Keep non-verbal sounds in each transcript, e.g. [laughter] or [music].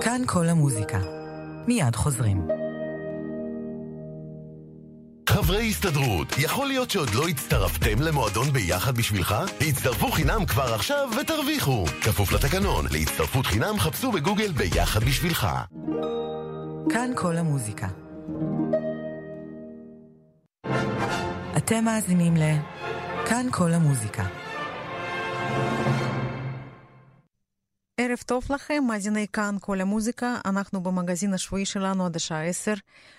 כאן כל המוזיקה. מיד חוזרים. חברי הסתדרות, יכול להיות שעוד לא הצטרפתם למועדון ביחד בשבילך? הצטרפו חינם כבר עכשיו ותרוויחו. כפוף לתקנון, להצטרפות חינם חפשו בגוגל ביחד בשבילך. כאן כל המוזיקה. אתם מאזינים ל... כאן כל המוזיקה. ערב טוב לכם, מאזיני כאן כל המוזיקה, אנחנו במגזין השבועי שלנו עד השעה 10,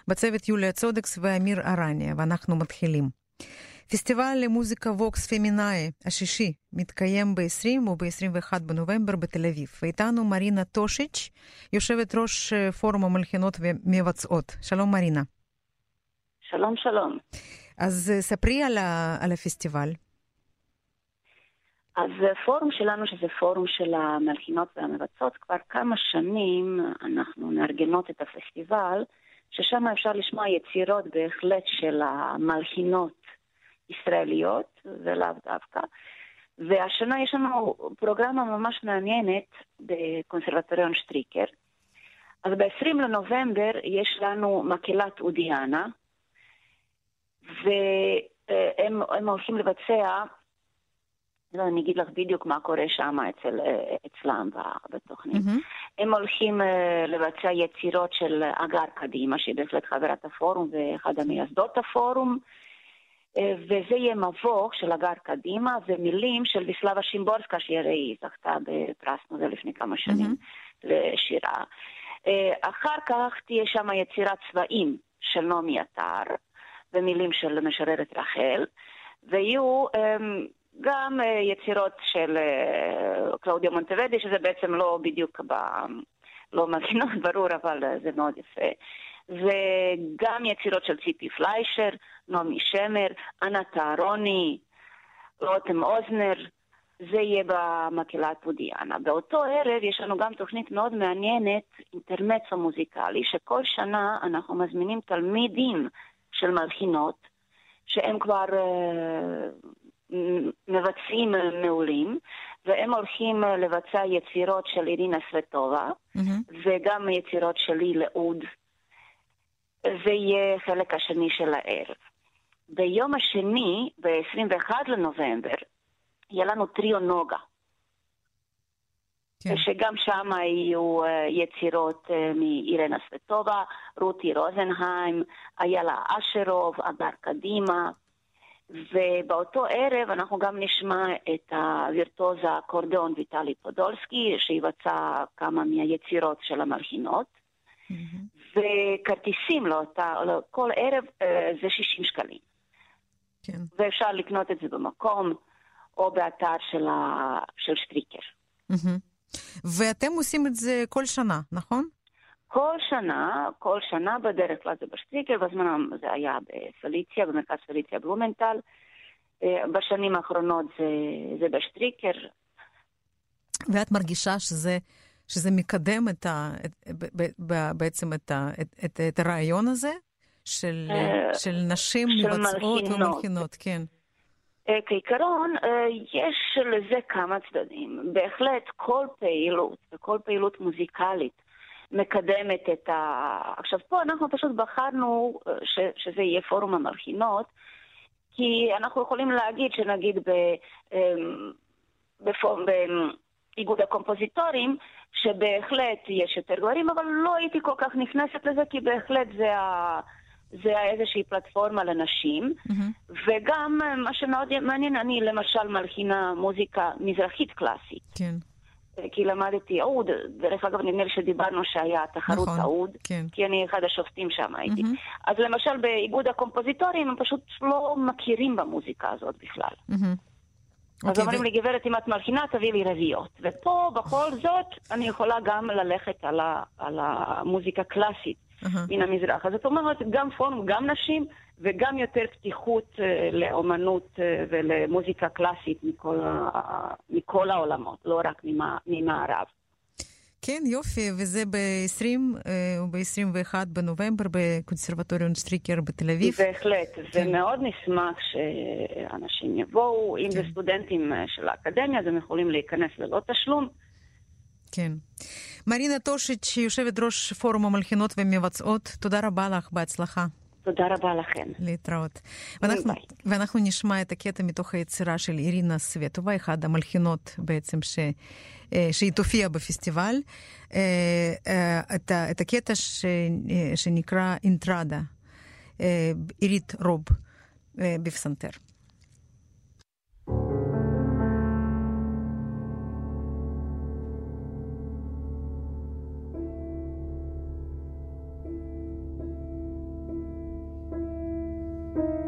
בצוות יוליה צודקס ואמיר ארניה, ואנחנו מתחילים. פסטיבל למוזיקה ווקס פמינאי השישי מתקיים ב-20 וב-21 בנובמבר בתל אביב, ואיתנו מרינה טושיץ', יושבת ראש פורום המלחינות ומבצעות. שלום מרינה. שלום, שלום. אז ספרי על, ה- על הפסטיבל. אז פורום שלנו, שזה פורום של המלחינות והמבצעות, כבר כמה שנים אנחנו מארגנות את הפסטיבל, ששם אפשר לשמוע יצירות בהחלט של המלחינות ישראליות, ולאו דווקא. והשנה יש לנו פרוגרמה ממש מעניינת בקונסרבטוריון שטריקר. אז ב-20 לנובמבר יש לנו מקהלת אודיאנה, והם הולכים לבצע לא, אני אגיד לך בדיוק מה קורה שם אצל, אצלם בתוכנית. Mm-hmm. הם הולכים uh, לבצע יצירות של אגר קדימה, שהיא בהחלט חברת הפורום ואחד המייסדות הפורום, uh, וזה יהיה מבוך של אגר קדימה ומילים של ויסלבה שימבורסקה, שהיא הרי זכתה בפרס נובל לפני כמה שנים mm-hmm. לשירה. אחר כך תהיה שם יצירת צבעים של נעמי עטר, ומילים של משוררת רחל, ויהיו... גם uh, יצירות של uh, קלאודיה מונטוודי, שזה בעצם לא בדיוק ב... לא מבינות, [laughs] ברור, אבל uh, זה מאוד יפה. וגם יצירות של ציפי פליישר, נעמי שמר, אנה טהרוני, רותם אוזנר, זה יהיה במקהלת פודיאנה. באותו ערב יש לנו גם תוכנית מאוד מעניינת, אינטרמצו מוזיקלי, שכל שנה אנחנו מזמינים תלמידים של מלחינות, שהם כבר... Uh, מבצעים מעולים, והם הולכים לבצע יצירות של אירינה סווטובה, mm-hmm. וגם יצירות שלי לאוד. זה יהיה חלק השני של הערב. ביום השני, ב-21 לנובמבר, יהיה לנו טריו נוגה. כן. שגם שם יהיו יצירות מאירנה סווטובה, רותי רוזנהיים, איילה אשרוב, אדר קדימה. ובאותו ערב אנחנו גם נשמע את הווירטוז האקורדיאון ויטלי פודולסקי, שיבצע כמה מהיצירות של המלחינות. Mm-hmm. וכרטיסים לאותה, כל ערב אה, זה 60 שקלים. כן. ואפשר לקנות את זה במקום, או באתר של, ה... של שטריקר. Mm-hmm. ואתם עושים את זה כל שנה, נכון? כל שנה, כל שנה בדרך כלל זה בשטריקר, בזמן זה היה בפליציה, במרכז פליציה בלומנטל. אה, בשנים האחרונות זה, זה בשטריקר. ואת מרגישה שזה, שזה מקדם את ה, את, בעצם את, ה, את, את, את הרעיון הזה של, אה, של נשים של מבצעות ומלחינות, כן. אה, כעיקרון, יש לזה כמה צדדים. בהחלט כל פעילות, וכל פעילות מוזיקלית מקדמת את ה... עכשיו, פה אנחנו פשוט בחרנו אה, ש, שזה יהיה פורום המלחינות, כי אנחנו יכולים להגיד שנגיד ב, אמ, בפורום, באיגוד הקומפוזיטורים, שבהחלט יש יותר גברים, אבל לא הייתי כל כך נכנסת לזה, כי בהחלט זה ה... זה איזושהי פלטפורמה לנשים, mm-hmm. וגם אה, מה שמאוד מעניין, אני למשל מלחינה מוזיקה מזרחית קלאסית. כן. כי למדתי עוד, דרך אגב נדמה לי שדיברנו שהיה תחרות נכון, עוד, כן. כי אני אחד השופטים שם הייתי. Mm-hmm. אז למשל באיגוד הקומפוזיטורים הם פשוט לא מכירים במוזיקה הזאת בכלל. Mm-hmm. אז okay, אוקיי, אומרים ו... לי, גברת, אם את מלחינה, תביאי לי רביעיות. ופה, בכל זאת, אני יכולה גם ללכת על, ה, על המוזיקה קלאסית uh-huh. מן המזרח. אז זאת אומרת, גם פורום, גם נשים, וגם יותר פתיחות uh, לאומנות uh, ולמוזיקה קלאסית מכל, מכל העולמות, לא רק ממערב. כן, יופי, וזה ב-20 או ב-21 בנובמבר בקונסרבטוריון שטריקר בתל אביב. בהחלט, כן. ומאוד נשמח שאנשים יבואו. אם כן. זה סטודנטים של האקדמיה, אז הם יכולים להיכנס ללא תשלום. כן. מרינה טושיץ', יושבת ראש פורום המלחינות ומבצעות, תודה רבה לך, בהצלחה. תודה רבה לכם. להתראות. ואנחנו, ואנחנו נשמע את הקטע מתוך היצירה של אירינה סווטובה, אחת המלחינות בעצם ש, שהיא תופיע בפסטיבל, את, את הקטע ש, שנקרא אינטרדה, עירית רוב בפסנתר. Bye.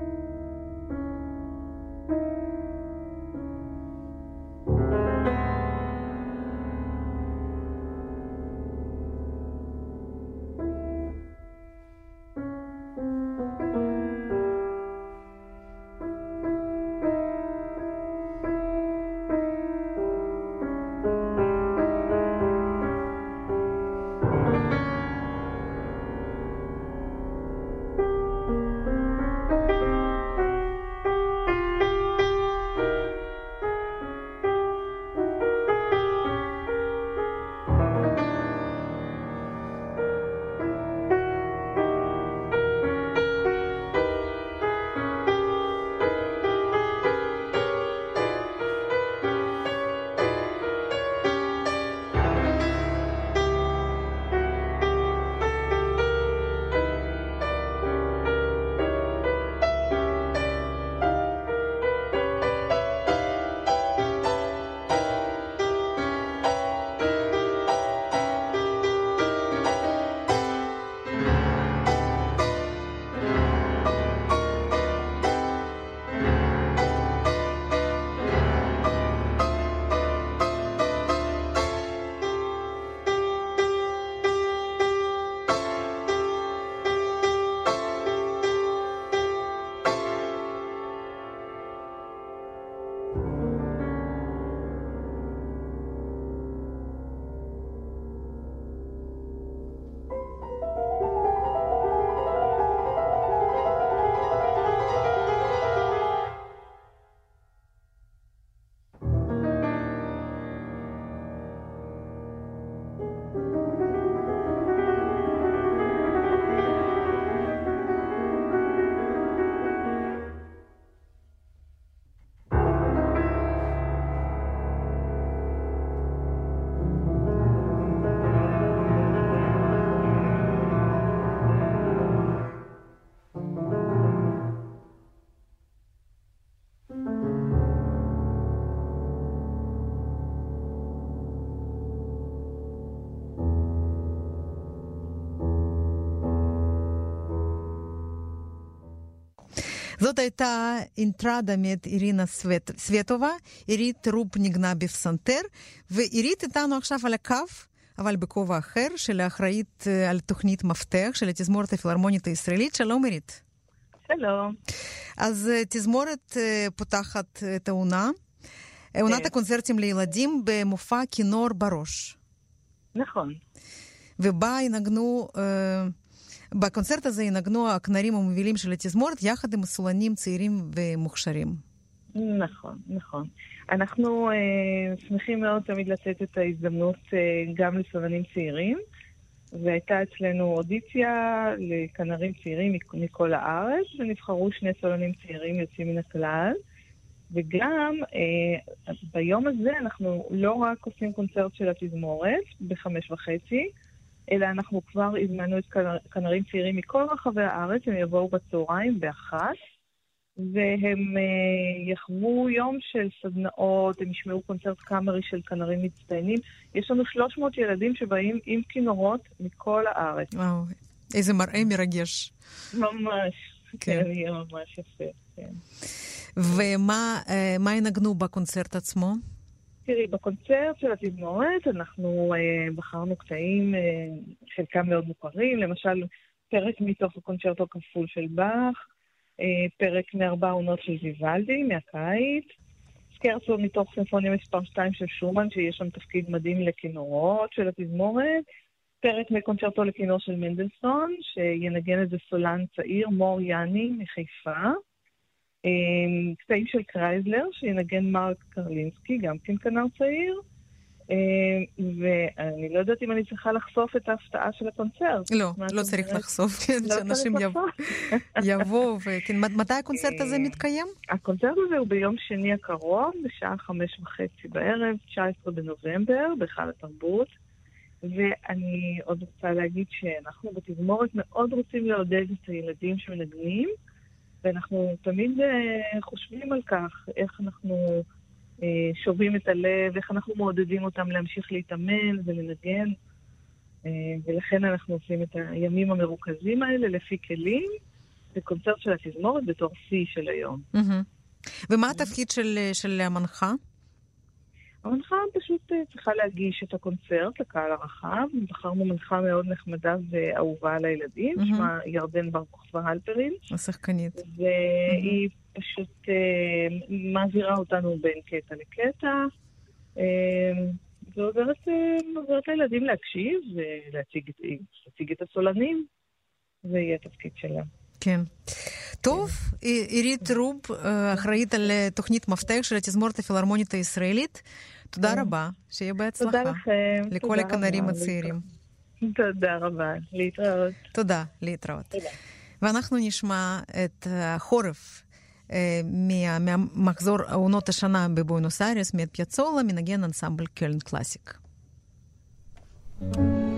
זאת הייתה אינטרדה מאת אירינה סווט, סווטובה, עירית רוב נגנה בפסנתר, ועירית איתנו עכשיו על הקו. אבל בכובע אחר, של האחראית על תוכנית מפתח של התזמורת הפילהרמונית הישראלית. שלום עירית. שלום. אז תזמורת פותחת את העונה, עונת הקונצרטים לילדים במופע כינור בראש. נכון. ובה ינגנו בקונצרט הזה ינגנו הכנרים המובילים של התזמורת יחד עם סולנים צעירים ומוכשרים. נכון, נכון. אנחנו אה, שמחים מאוד תמיד לתת את ההזדמנות אה, גם לסולנים צעירים, והייתה אצלנו אודיציה לכנרים צעירים מכל הארץ, ונבחרו שני סולנים צעירים יוצאים מן הכלל. וגם אה, ביום הזה אנחנו לא רק עושים קונצרט של התזמורת בחמש וחצי, אלא אנחנו כבר הזמנו את כנרים צעירים מכל רחבי הארץ, הם יבואו בצהריים באחת, והם uh, יחוו יום של סדנאות, הם ישמעו קונצרט קאמרי של כנרים מצטיינים. יש לנו 300 ילדים שבאים עם כינורות מכל הארץ. וואו, איזה מראה מרגש. ממש, כן, כן יהיה ממש יפה, כן. ומה uh, ינגנו בקונצרט עצמו? תראי, בקונצרט של התזמורת אנחנו אה, בחרנו קטעים, אה, חלקם מאוד מוכרים, למשל פרק מתוך הקונצ'רטו כפול של באך, אה, פרק מארבע עונות של ויוולדי, מהקיץ, סקרצו מתוך סימפוניה מספר 2 של שומן, שיש שם תפקיד מדהים לכינורות של התזמורת, פרק מקונצ'רטו לכינור של מנדלסון, שינגן את זה סולן צעיר, מור יאני מחיפה. קטעים של קרייזלר, שינגן מרק קרלינסקי, גם כן כנר צעיר. ואני לא יודעת אם אני צריכה לחשוף את ההפתעה של הקונצרט. לא, לא צריך לחשוף, כן, לא שאנשים יבואו. כן, מתי הקונצרט הזה מתקיים? הקונצרט הזה הוא ביום שני הקרוב, בשעה חמש וחצי בערב, 19 בנובמבר, בהיכל התרבות. ואני עוד רוצה להגיד שאנחנו בתזמורת מאוד רוצים לעודד את הילדים שמנגנים, ואנחנו תמיד uh, חושבים על כך, איך אנחנו uh, שובים את הלב, איך אנחנו מעודדים אותם להמשיך להתאמן ולנגן, uh, ולכן אנחנו עושים את הימים המרוכזים האלה לפי כלים, בקונצרט של התזמורת בתור שיא של היום. ומה התפקיד של המנחה? המנחה פשוט אה, צריכה להגיש את הקונצרט לקהל הרחב. בחרנו מנחה מאוד נחמדה ואהובה על הילדים, mm-hmm. שמה ירדן בר כוכבא הלפרין. השחקנית. והיא mm-hmm. פשוט אה, מעבירה אותנו בין קטע לקטע. אה, ועוזרת אה, לילדים להקשיב ולהציג את הסולנים, זה יהיה התפקיד שלה. כן. טוב, עירית רוב, אחראית על תוכנית מפתח של התזמורת הפילהרמונית הישראלית. תודה כן. רבה, שיהיה בהצלחה. תודה לכם. לכל הכנרים הצעירים. תודה רבה, להתראות. תודה, להתראות. תודה. ואנחנו נשמע את החורף אה, מהמחזור עונות השנה בבואנוס איירס, מאת פיאצולה, מנגן אנסמבל קלן קלאסיק. thank you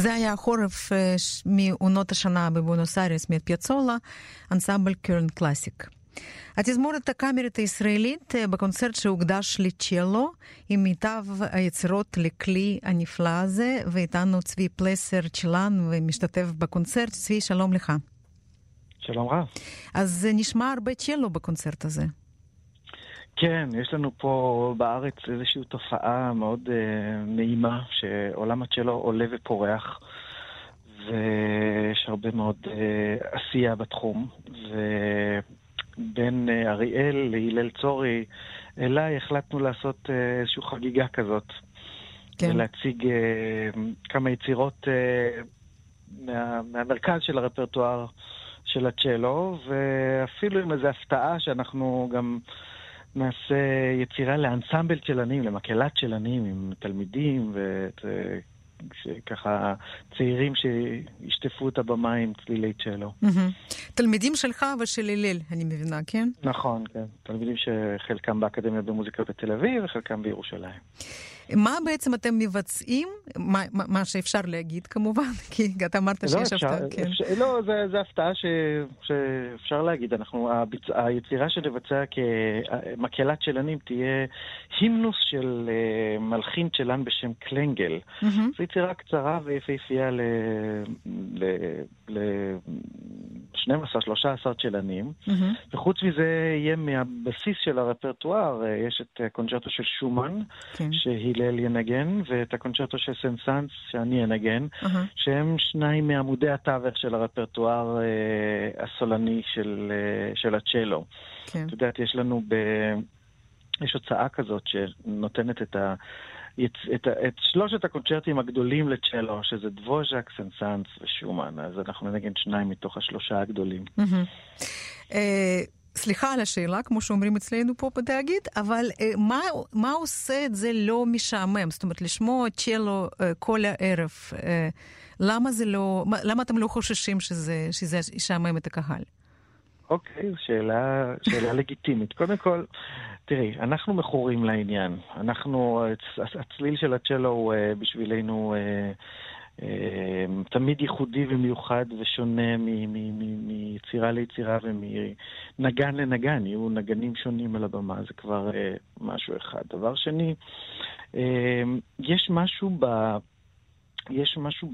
זה היה החורף מעונות השנה בבונוס איירס מאת פיאצולה, אנסמבל קרן קלאסיק. התזמורת הקאמרית הישראלית בקונצרט שהוקדש לצ'לו, עם מיטב היצירות לכלי הנפלא הזה, ואיתנו צבי פלסר צ'לן ומשתתף בקונצרט. צבי, שלום לך. שלום רב. אז נשמע הרבה צ'לו בקונצרט הזה. כן, יש לנו פה בארץ איזושהי תופעה מאוד uh, נעימה, שעולם הצ'לו עולה ופורח, ויש הרבה מאוד uh, עשייה בתחום, ובין uh, אריאל להלל צורי אליי החלטנו לעשות uh, איזושהי חגיגה כזאת. כן. ולהציג uh, כמה יצירות uh, מה, מהמרכז של הרפרטואר של הצ'לו, ואפילו עם איזו הפתעה שאנחנו גם... נעשה יצירה לאנסמבל צ'לנים, למקהלת צ'לנים עם תלמידים וככה צעירים שישטפו את הבמה עם צלילי צ'לו. תלמידים שלך ושל הלל, אני מבינה, כן? נכון, כן. תלמידים שחלקם באקדמיה במוזיקה בתל אביב וחלקם בירושלים. מה בעצם אתם מבצעים? מה, מה שאפשר להגיד כמובן, [laughs] כי אתה אמרת לא שיש הפתעה. כן. לא, זו הפתעה ש, שאפשר להגיד. אנחנו, הביצ... היצירה שנבצע כמקהלת שלנים תהיה הימנוס של uh, מלחין צ'לן בשם קלנגל. Mm-hmm. זו יצירה קצרה ויפהפייה ל... ל... ל... 12-13 צ'לנים, mm-hmm. וחוץ מזה יהיה מהבסיס של הרפרטואר, אה, יש את הקונצ'רטו של שומן, כן. שהלל ינגן, ואת הקונצ'רטו של סנסנס, שאני אנגן, mm-hmm. שהם שניים מעמודי התווך של הרפרטואר אה, הסולני של, אה, של הצ'לו. כן. את יודעת, יש לנו ב... יש הוצאה כזאת שנותנת את ה... את, את, את שלושת הקונצ'רטים הגדולים לצ'לו, שזה דבוז'ק, סנסנס ושומן, אז אנחנו נגן שניים מתוך השלושה הגדולים. אה, סליחה על השאלה, כמו שאומרים אצלנו פה בתאגיד, אבל אה, מה, מה עושה את זה לא משעמם? זאת אומרת, לשמוע צ'לו אה, כל הערב, למה זה לא, למה אתם לא חוששים שזה, שזה ישעמם את הקהל? אוקיי, שאלה, שאלה לגיטימית. קודם כל, תראי, אנחנו מכורים לעניין. אנחנו, הצליל של הצ'לו הוא אה, בשבילנו אה, אה, תמיד ייחודי ומיוחד ושונה מיצירה ליצירה ומנגן לנגן. יהיו נגנים שונים על הבמה, זה כבר משהו אחד. דבר שני, יש משהו ב... יש משהו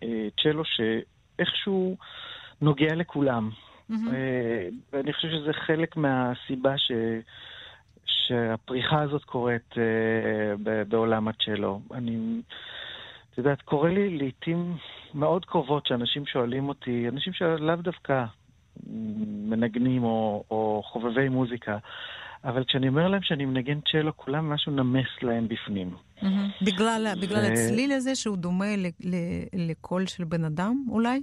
בצ'לו שאיכשהו נוגע לכולם. Mm-hmm. ואני חושב שזה חלק מהסיבה ש... שהפריחה הזאת קורית uh, בעולם הצ'לו. אני, את יודעת, קורה לי לעיתים מאוד קרובות שאנשים שואלים אותי, אנשים שלאו דווקא מנגנים או, או חובבי מוזיקה, אבל כשאני אומר להם שאני מנגן צ'לו, כולם משהו נמס להם בפנים. Mm-hmm. בגלל, ו... בגלל הצליל הזה שהוא דומה לקול של בן אדם, אולי?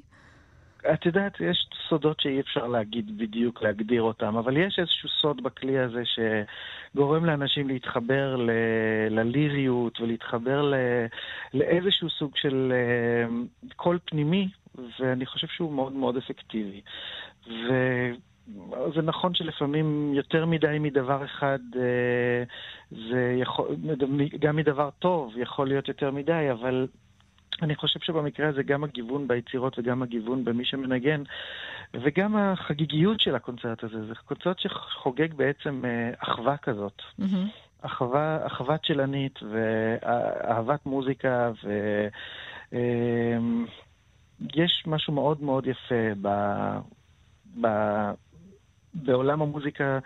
את יודעת, יש סודות שאי אפשר להגיד בדיוק, להגדיר אותם, אבל יש איזשהו סוד בכלי הזה שגורם לאנשים להתחבר ל... לליריות ולהתחבר ל... לאיזשהו סוג של אה, קול פנימי, ואני חושב שהוא מאוד מאוד אפקטיבי. וזה נכון שלפעמים יותר מדי מדבר אחד, אה, זה יכול, גם מדבר טוב יכול להיות יותר מדי, אבל אני חושב שבמקרה הזה גם הגיוון ביצירות וגם הגיוון במי שמנגן וגם החגיגיות של הקונצרט הזה, זה קונצרט שחוגג בעצם אה, אחווה כזאת. Mm-hmm. אחווה, אחווה צ'לנית ואהבת מוזיקה ויש אמ, משהו מאוד מאוד יפה ב... ב... בעולם המוזיקה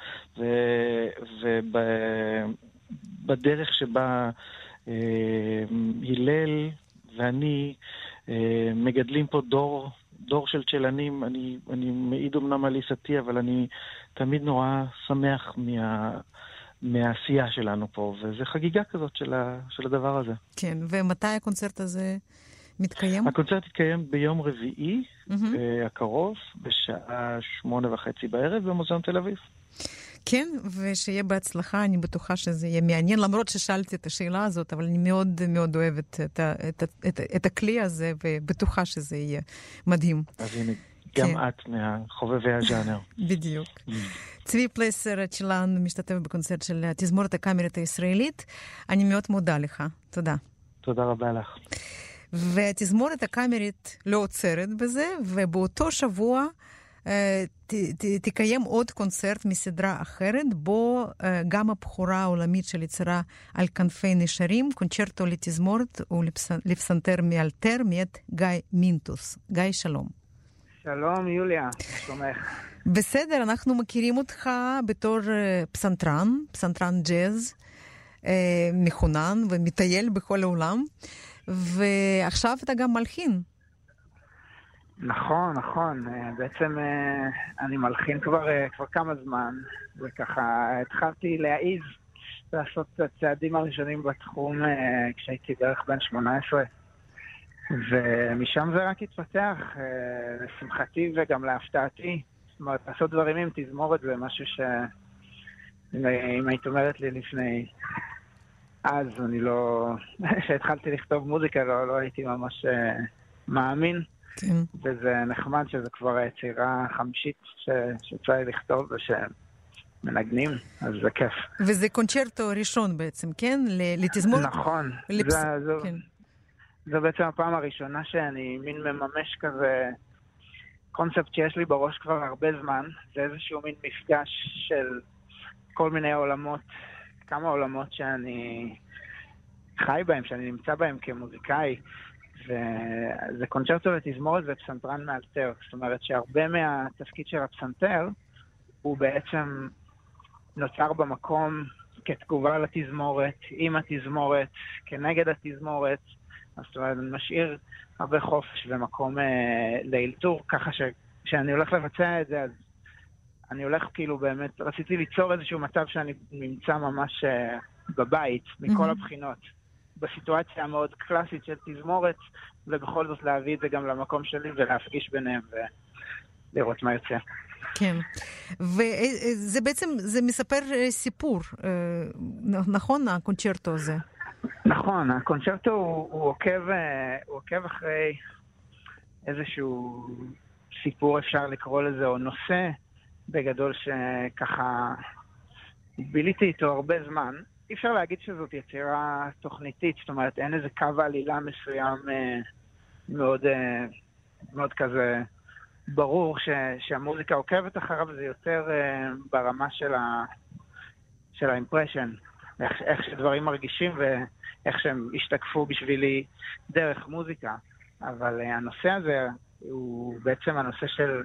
ובדרך שבה אה, הלל ואני אה, מגדלים פה דור, דור של צ'לנים. אני, אני מעיד אמנם על עיסתי, אבל אני תמיד נורא שמח מה... מהעשייה שלנו פה, וזו חגיגה כזאת של, ה, של הדבר הזה. כן, ומתי הקונצרט הזה מתקיים? הקונצרט יתקיים ביום רביעי mm-hmm. הקרוב, בשעה שמונה וחצי בערב במוזיאון תל אביב. כן, ושיהיה בהצלחה, אני בטוחה שזה יהיה מעניין, למרות ששאלתי את השאלה הזאת, אבל אני מאוד מאוד אוהבת את, ה, את, ה, את, את הכלי הזה, ובטוחה שזה יהיה מדהים. אז הנה, גם כן. את מהחובבי הז'אנר. [laughs] בדיוק. Mm. צבי פלסר צ'לן משתתף בקונצרט של התזמורת הקאמרית הישראלית. אני מאוד מודה לך. תודה. תודה רבה לך. והתזמורת הקאמרית לא עוצרת בזה, ובאותו שבוע ת, ת, תקיים עוד קונצרט מסדרה אחרת, בו גם הבכורה העולמית של יצירה על כנפי נשרים, קונצ'רטו לתזמורת ולפסנתר מאלתר מאת גיא מינטוס. גיא, שלום. שלום, יוליה, שלומך? בסדר, אנחנו מכירים אותך בתור פסנתרן, פסנתרן ג'אז, מחונן ומטייל בכל העולם, ועכשיו אתה גם מלחין. נכון, נכון. אה, בעצם אה, אני מלחין כבר, אה, כבר כמה זמן, וככה התחלתי להעיז לעשות את הצעדים הראשונים בתחום כשהייתי בערך בן 18. ומשם זה רק התפתח, לשמחתי וגם להפתעתי. זאת אומרת, לעשות דברים עם תזמורת זה משהו ש... אם היית אומרת לי לפני... אז אני לא... [laughs] כשהתחלתי לכתוב מוזיקה לא, לא הייתי ממש מאמין. כן. וזה נחמד שזה כבר היצירה החמישית שיצא לי לכתוב ושהם מנגנים, אז זה כיף. וזה קונצ'רטו ראשון בעצם, כן? לתזמור? נכון. לפס... זה, זה, כן. זה בעצם הפעם הראשונה שאני מין מממש כזה קונספט שיש לי בראש כבר הרבה זמן. זה איזשהו מין מפגש של כל מיני עולמות, כמה עולמות שאני חי בהם, שאני נמצא בהם כמוזיקאי. וזה קונצ'רטו לתזמורת ופסנתרן מאלתר. זאת אומרת שהרבה מהתפקיד של הפסנתר הוא בעצם נוצר במקום כתגובה לתזמורת, עם התזמורת, כנגד התזמורת. זאת אומרת, אני משאיר הרבה חופש ומקום אה, לאלתור, ככה שכשאני הולך לבצע את זה, אז אני הולך כאילו באמת, רציתי ליצור איזשהו מצב שאני נמצא ממש אה, בבית, מכל mm-hmm. הבחינות. בסיטואציה המאוד קלאסית של תזמורת, ובכל זאת להביא את זה גם למקום שלי ולהפגיש ביניהם ולראות מה יוצא. כן, וזה בעצם, זה מספר אה, סיפור, אה, נכון, הקונצ'רטו הזה? נכון, הקונצ'רטו הוא, הוא, עוקב, אה, הוא עוקב אחרי איזשהו סיפור, אפשר לקרוא לזה, או נושא בגדול שככה ביליתי איתו הרבה זמן. אי אפשר להגיד שזאת יצירה תוכניתית, זאת אומרת, אין איזה קו עלילה מסוים אה, מאוד, אה, מאוד כזה ברור ש, שהמוזיקה עוקבת אחריו, זה יותר אה, ברמה של, ה, של האימפרשן, איך, איך שדברים מרגישים ואיך שהם השתקפו בשבילי דרך מוזיקה. אבל הנושא הזה הוא בעצם הנושא של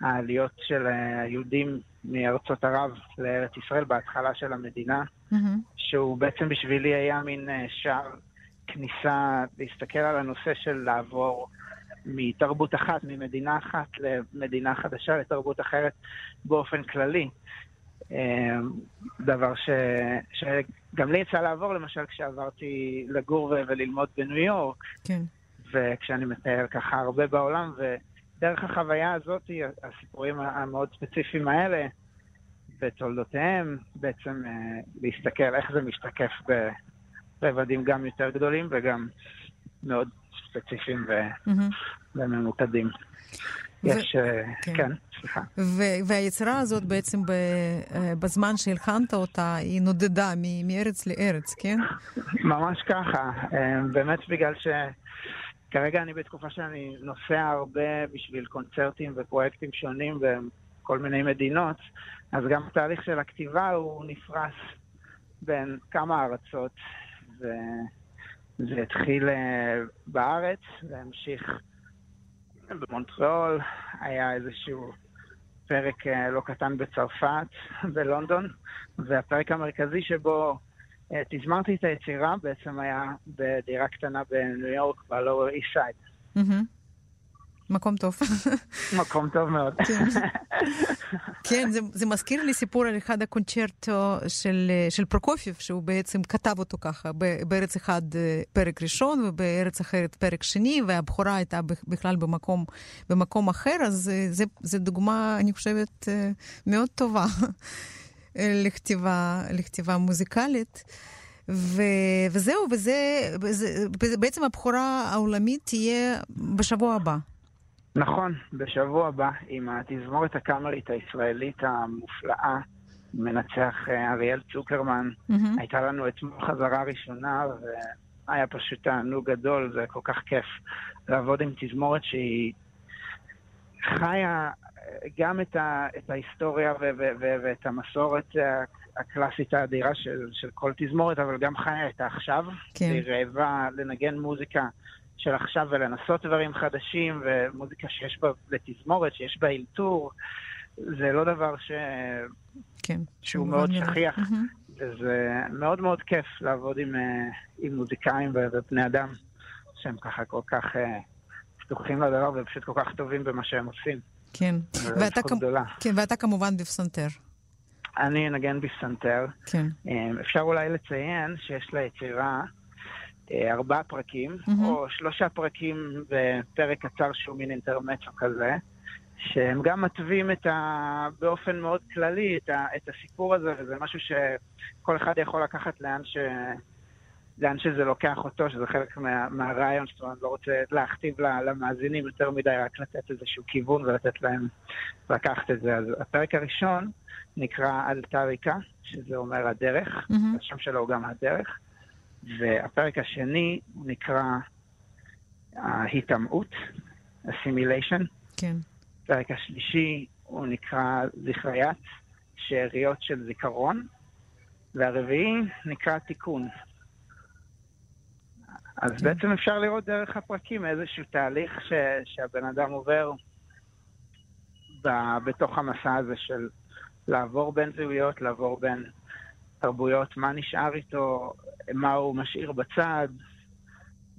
העליות של היהודים מארצות ערב לארץ ישראל בהתחלה של המדינה, mm-hmm. שהוא בעצם בשבילי היה מין אה, שער כניסה להסתכל על הנושא של לעבור מתרבות אחת, ממדינה אחת למדינה חדשה, לתרבות אחרת באופן כללי. אה, דבר ש... שגם לי יצא לעבור, למשל, כשעברתי לגור וללמוד בניו יורק. כן. וכשאני מטייל ככה הרבה בעולם, ו... דרך החוויה הזאת, הסיפורים המאוד ספציפיים האלה, ותולדותיהם, בעצם אה, להסתכל איך זה משתקף ברבדים גם יותר גדולים וגם מאוד ספציפיים וממוקדים. יש, אה, כן, כן סליחה. והיצירה הזאת בעצם אה, בזמן שהלחנת אותה, היא נודדה מארץ לארץ, כן? ממש ככה. באמת בגלל ש... כרגע אני בתקופה שאני נוסע הרבה בשביל קונצרטים ופרויקטים שונים בכל מיני מדינות, אז גם התהליך של הכתיבה הוא נפרס בין כמה ארצות, וזה התחיל אה, בארץ והמשיך במונטריאול, היה איזשהו פרק אה, לא קטן בצרפת, [laughs] בלונדון, והפרק המרכזי שבו תזמרתי את היצירה, בעצם היה בדירה קטנה בניו יורק, ב-Lower East Side. מקום טוב. [laughs] מקום טוב מאוד. כן, כן זה, זה מזכיר לי סיפור על אחד הקונצ'רטו של, של פרוקופיב, שהוא בעצם כתב אותו ככה, בארץ אחד אה, פרק ראשון ובארץ אחרת פרק שני, והבכורה הייתה בכלל במקום, במקום אחר, אז אה, זה דוגמה, אני חושבת, מאוד טובה. לכתיבה, לכתיבה מוזיקלית. ו, וזהו, וזה, וזה, בעצם הבכורה העולמית תהיה בשבוע הבא. נכון, בשבוע הבא, עם התזמורת הקאמרית הישראלית המופלאה, מנצח אה, אריאל צוקרמן. Mm-hmm. הייתה לנו אתמול חזרה ראשונה, היה פשוט תענוג גדול, זה כל כך כיף לעבוד עם תזמורת שהיא חיה גם את, ה, את ההיסטוריה ו, ו, ו, ואת המסורת הקלאסית האדירה של, של כל תזמורת, אבל גם חיה את העכשיו. כן. היא רעבה לנגן מוזיקה של עכשיו ולנסות דברים חדשים, ומוזיקה שיש בה, לתזמורת, שיש בה אלתור. זה לא דבר ש... כן, שהוא מאוד שכיח, mm-hmm. וזה מאוד מאוד כיף לעבוד עם, אה, עם מוזיקאים ובני אדם שהם ככה כל כך אה, פתוחים לדבר ופשוט כל כך טובים במה שהם עושים. כן, ואתה, כ... כן ואתה כמובן בפסנתר. אני אנגן בפסנתר. כן. אה, אפשר אולי לציין שיש ליצירה ארבעה פרקים, mm-hmm. או שלושה פרקים בפרק קצר שהוא מין אינטרמצו כזה. שהם גם מתווים את ה... באופן מאוד כללי את, ה... את הסיפור הזה, וזה משהו שכל אחד יכול לקחת לאן, ש... לאן שזה לוקח אותו, שזה חלק מה... מהרעיון, זאת אומרת, לא רוצה להכתיב למאזינים יותר מדי, רק לתת איזשהו כיוון ולתת להם לקחת את זה. אז הפרק הראשון נקרא אלטריקה, שזה אומר הדרך, mm-hmm. השם שלו הוא גם הדרך, והפרק השני נקרא ההיטמעות, assimilation. כן. הפרק השלישי הוא נקרא זכריית, שאריות של זיכרון, והרביעי נקרא תיקון. אז כן. בעצם אפשר לראות דרך הפרקים איזשהו תהליך ש, שהבן אדם עובר ב, בתוך המסע הזה של לעבור בין זהויות, לעבור בין תרבויות, מה נשאר איתו, מה הוא משאיר בצד,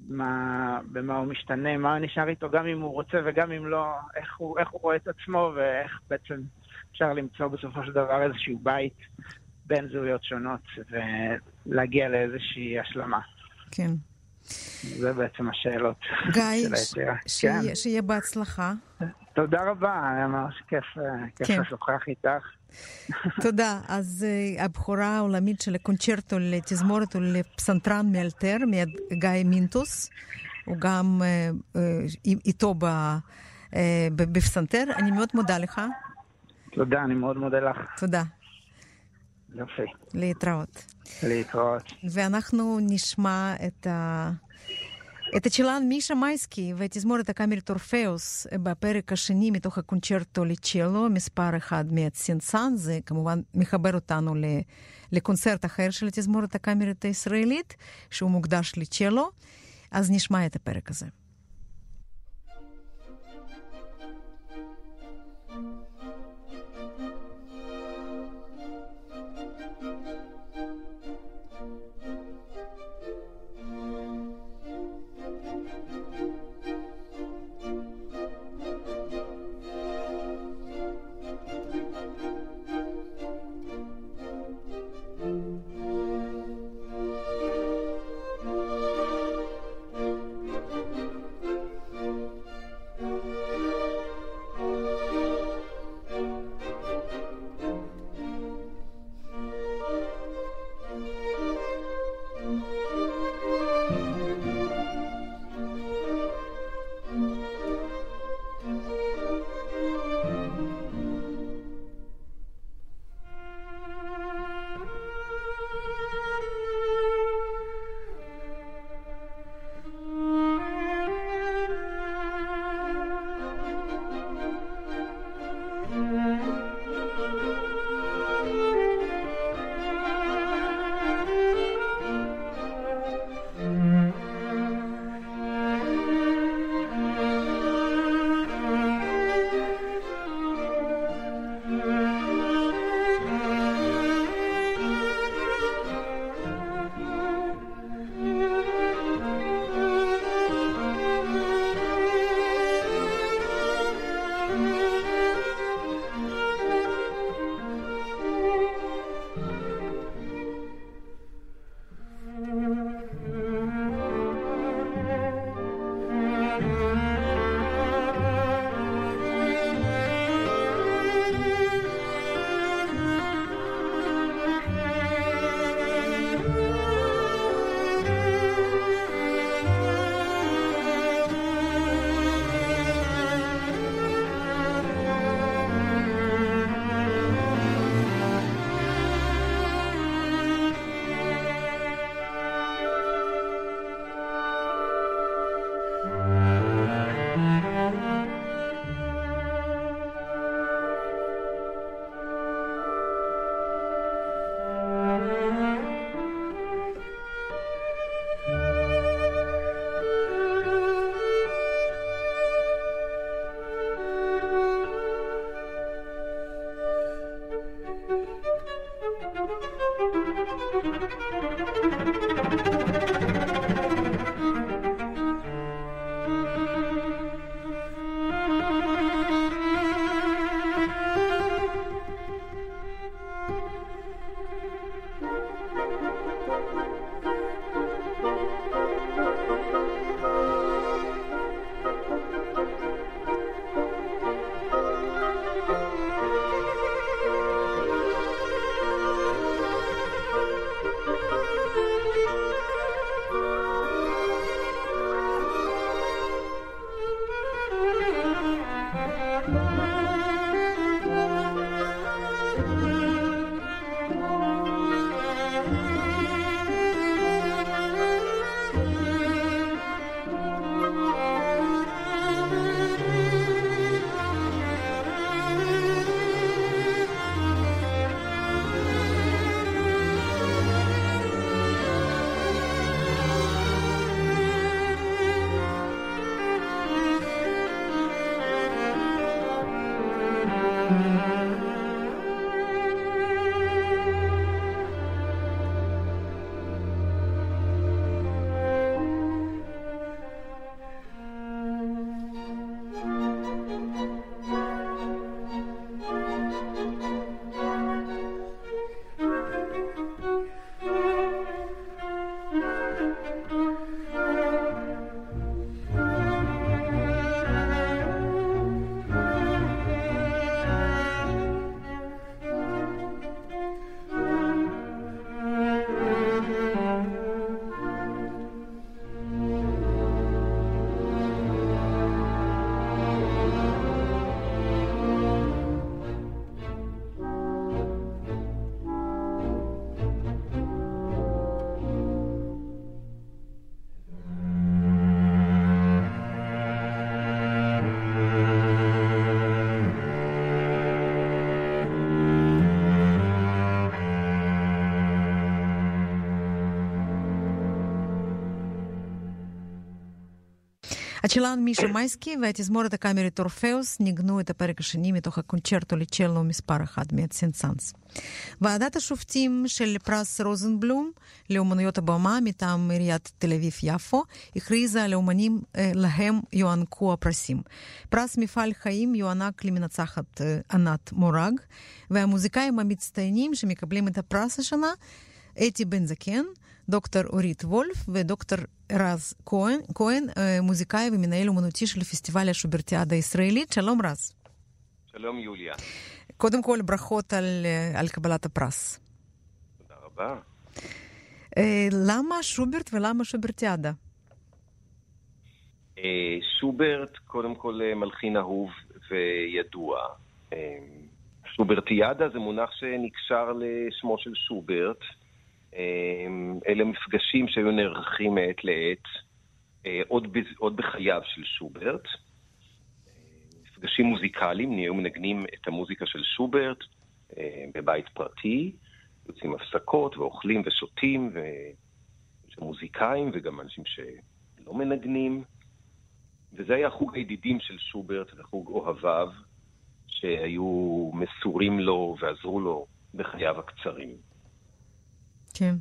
מה, במה הוא משתנה, מה נשאר איתו, גם אם הוא רוצה וגם אם לא, איך הוא, איך הוא רואה את עצמו ואיך בעצם אפשר למצוא בסופו של דבר איזשהו בית בין זהויות שונות ולהגיע לאיזושהי השלמה. כן. זה בעצם השאלות גיא, של היצירה. שיהיה, כן. שיהיה בהצלחה. תודה רבה, היה ממש כיף, כיף כן. לשוחח איתך. [laughs] תודה. אז uh, הבכורה העולמית של הקונצ'רטו לתזמורת ולפסנתרן מאלתר, גיא מינטוס. הוא גם uh, uh, איתו ב, uh, בפסנתר. אני מאוד מודה לך. תודה, אני מאוד מודה לך. תודה. יופי. להתראות. להתראות. ואנחנו נשמע את ה... את הצ'לן מישה מייסקי ותזמורת הקאמרית אורפאוס בפרק השני מתוך הקונצ'רטו לצ'לו, מספר אחד סינסן, זה כמובן מחבר אותנו לקונצרט אחר של התזמורת הקאמרית הישראלית, שהוא מוקדש לצ'לו, אז נשמע את הפרק הזה. הצ'לן מישה מייסקי והתזמורת הקאמרית אורפאוס ניגנו את הפרק השני מתוך הקונצ'רטו לצ'לו מספר אחד מאת סנסנס. ועדת השופטים של פרס רוזנבלום לאומנויות הבמה מטעם עיריית תל אביב-יפו הכריזה על האומנים להם יוענקו הפרסים. פרס מפעל חיים יוענק למנצחת ענת מורג, והמוזיקאים המצטיינים שמקבלים את הפרס השנה, אתי בן זקן, דוקטור אורית וולף ודוקטור רז כהן, כהן מוזיקאי ומנהל אומנותי של פסטיבל השוברטיאדה הישראלית. שלום רז. שלום יוליה. קודם כל ברכות על, על קבלת הפרס. תודה רבה. למה שוברט ולמה שוברטיאדה? שוברט, קודם כל מלחין אהוב וידוע. שוברטיאדה זה מונח שנקשר לשמו של שוברט. אלה מפגשים שהיו נערכים מעת לעת, עוד, ב, עוד בחייו של שוברט. מפגשים מוזיקליים, נהיו מנגנים את המוזיקה של שוברט בבית פרטי, יוצאים הפסקות ואוכלים ושותים, ויש מוזיקאים וגם אנשים שלא מנגנים. וזה היה חוג הידידים של שוברט וחוג אוהביו, שהיו מסורים לו ועזרו לו בחייו הקצרים. כן.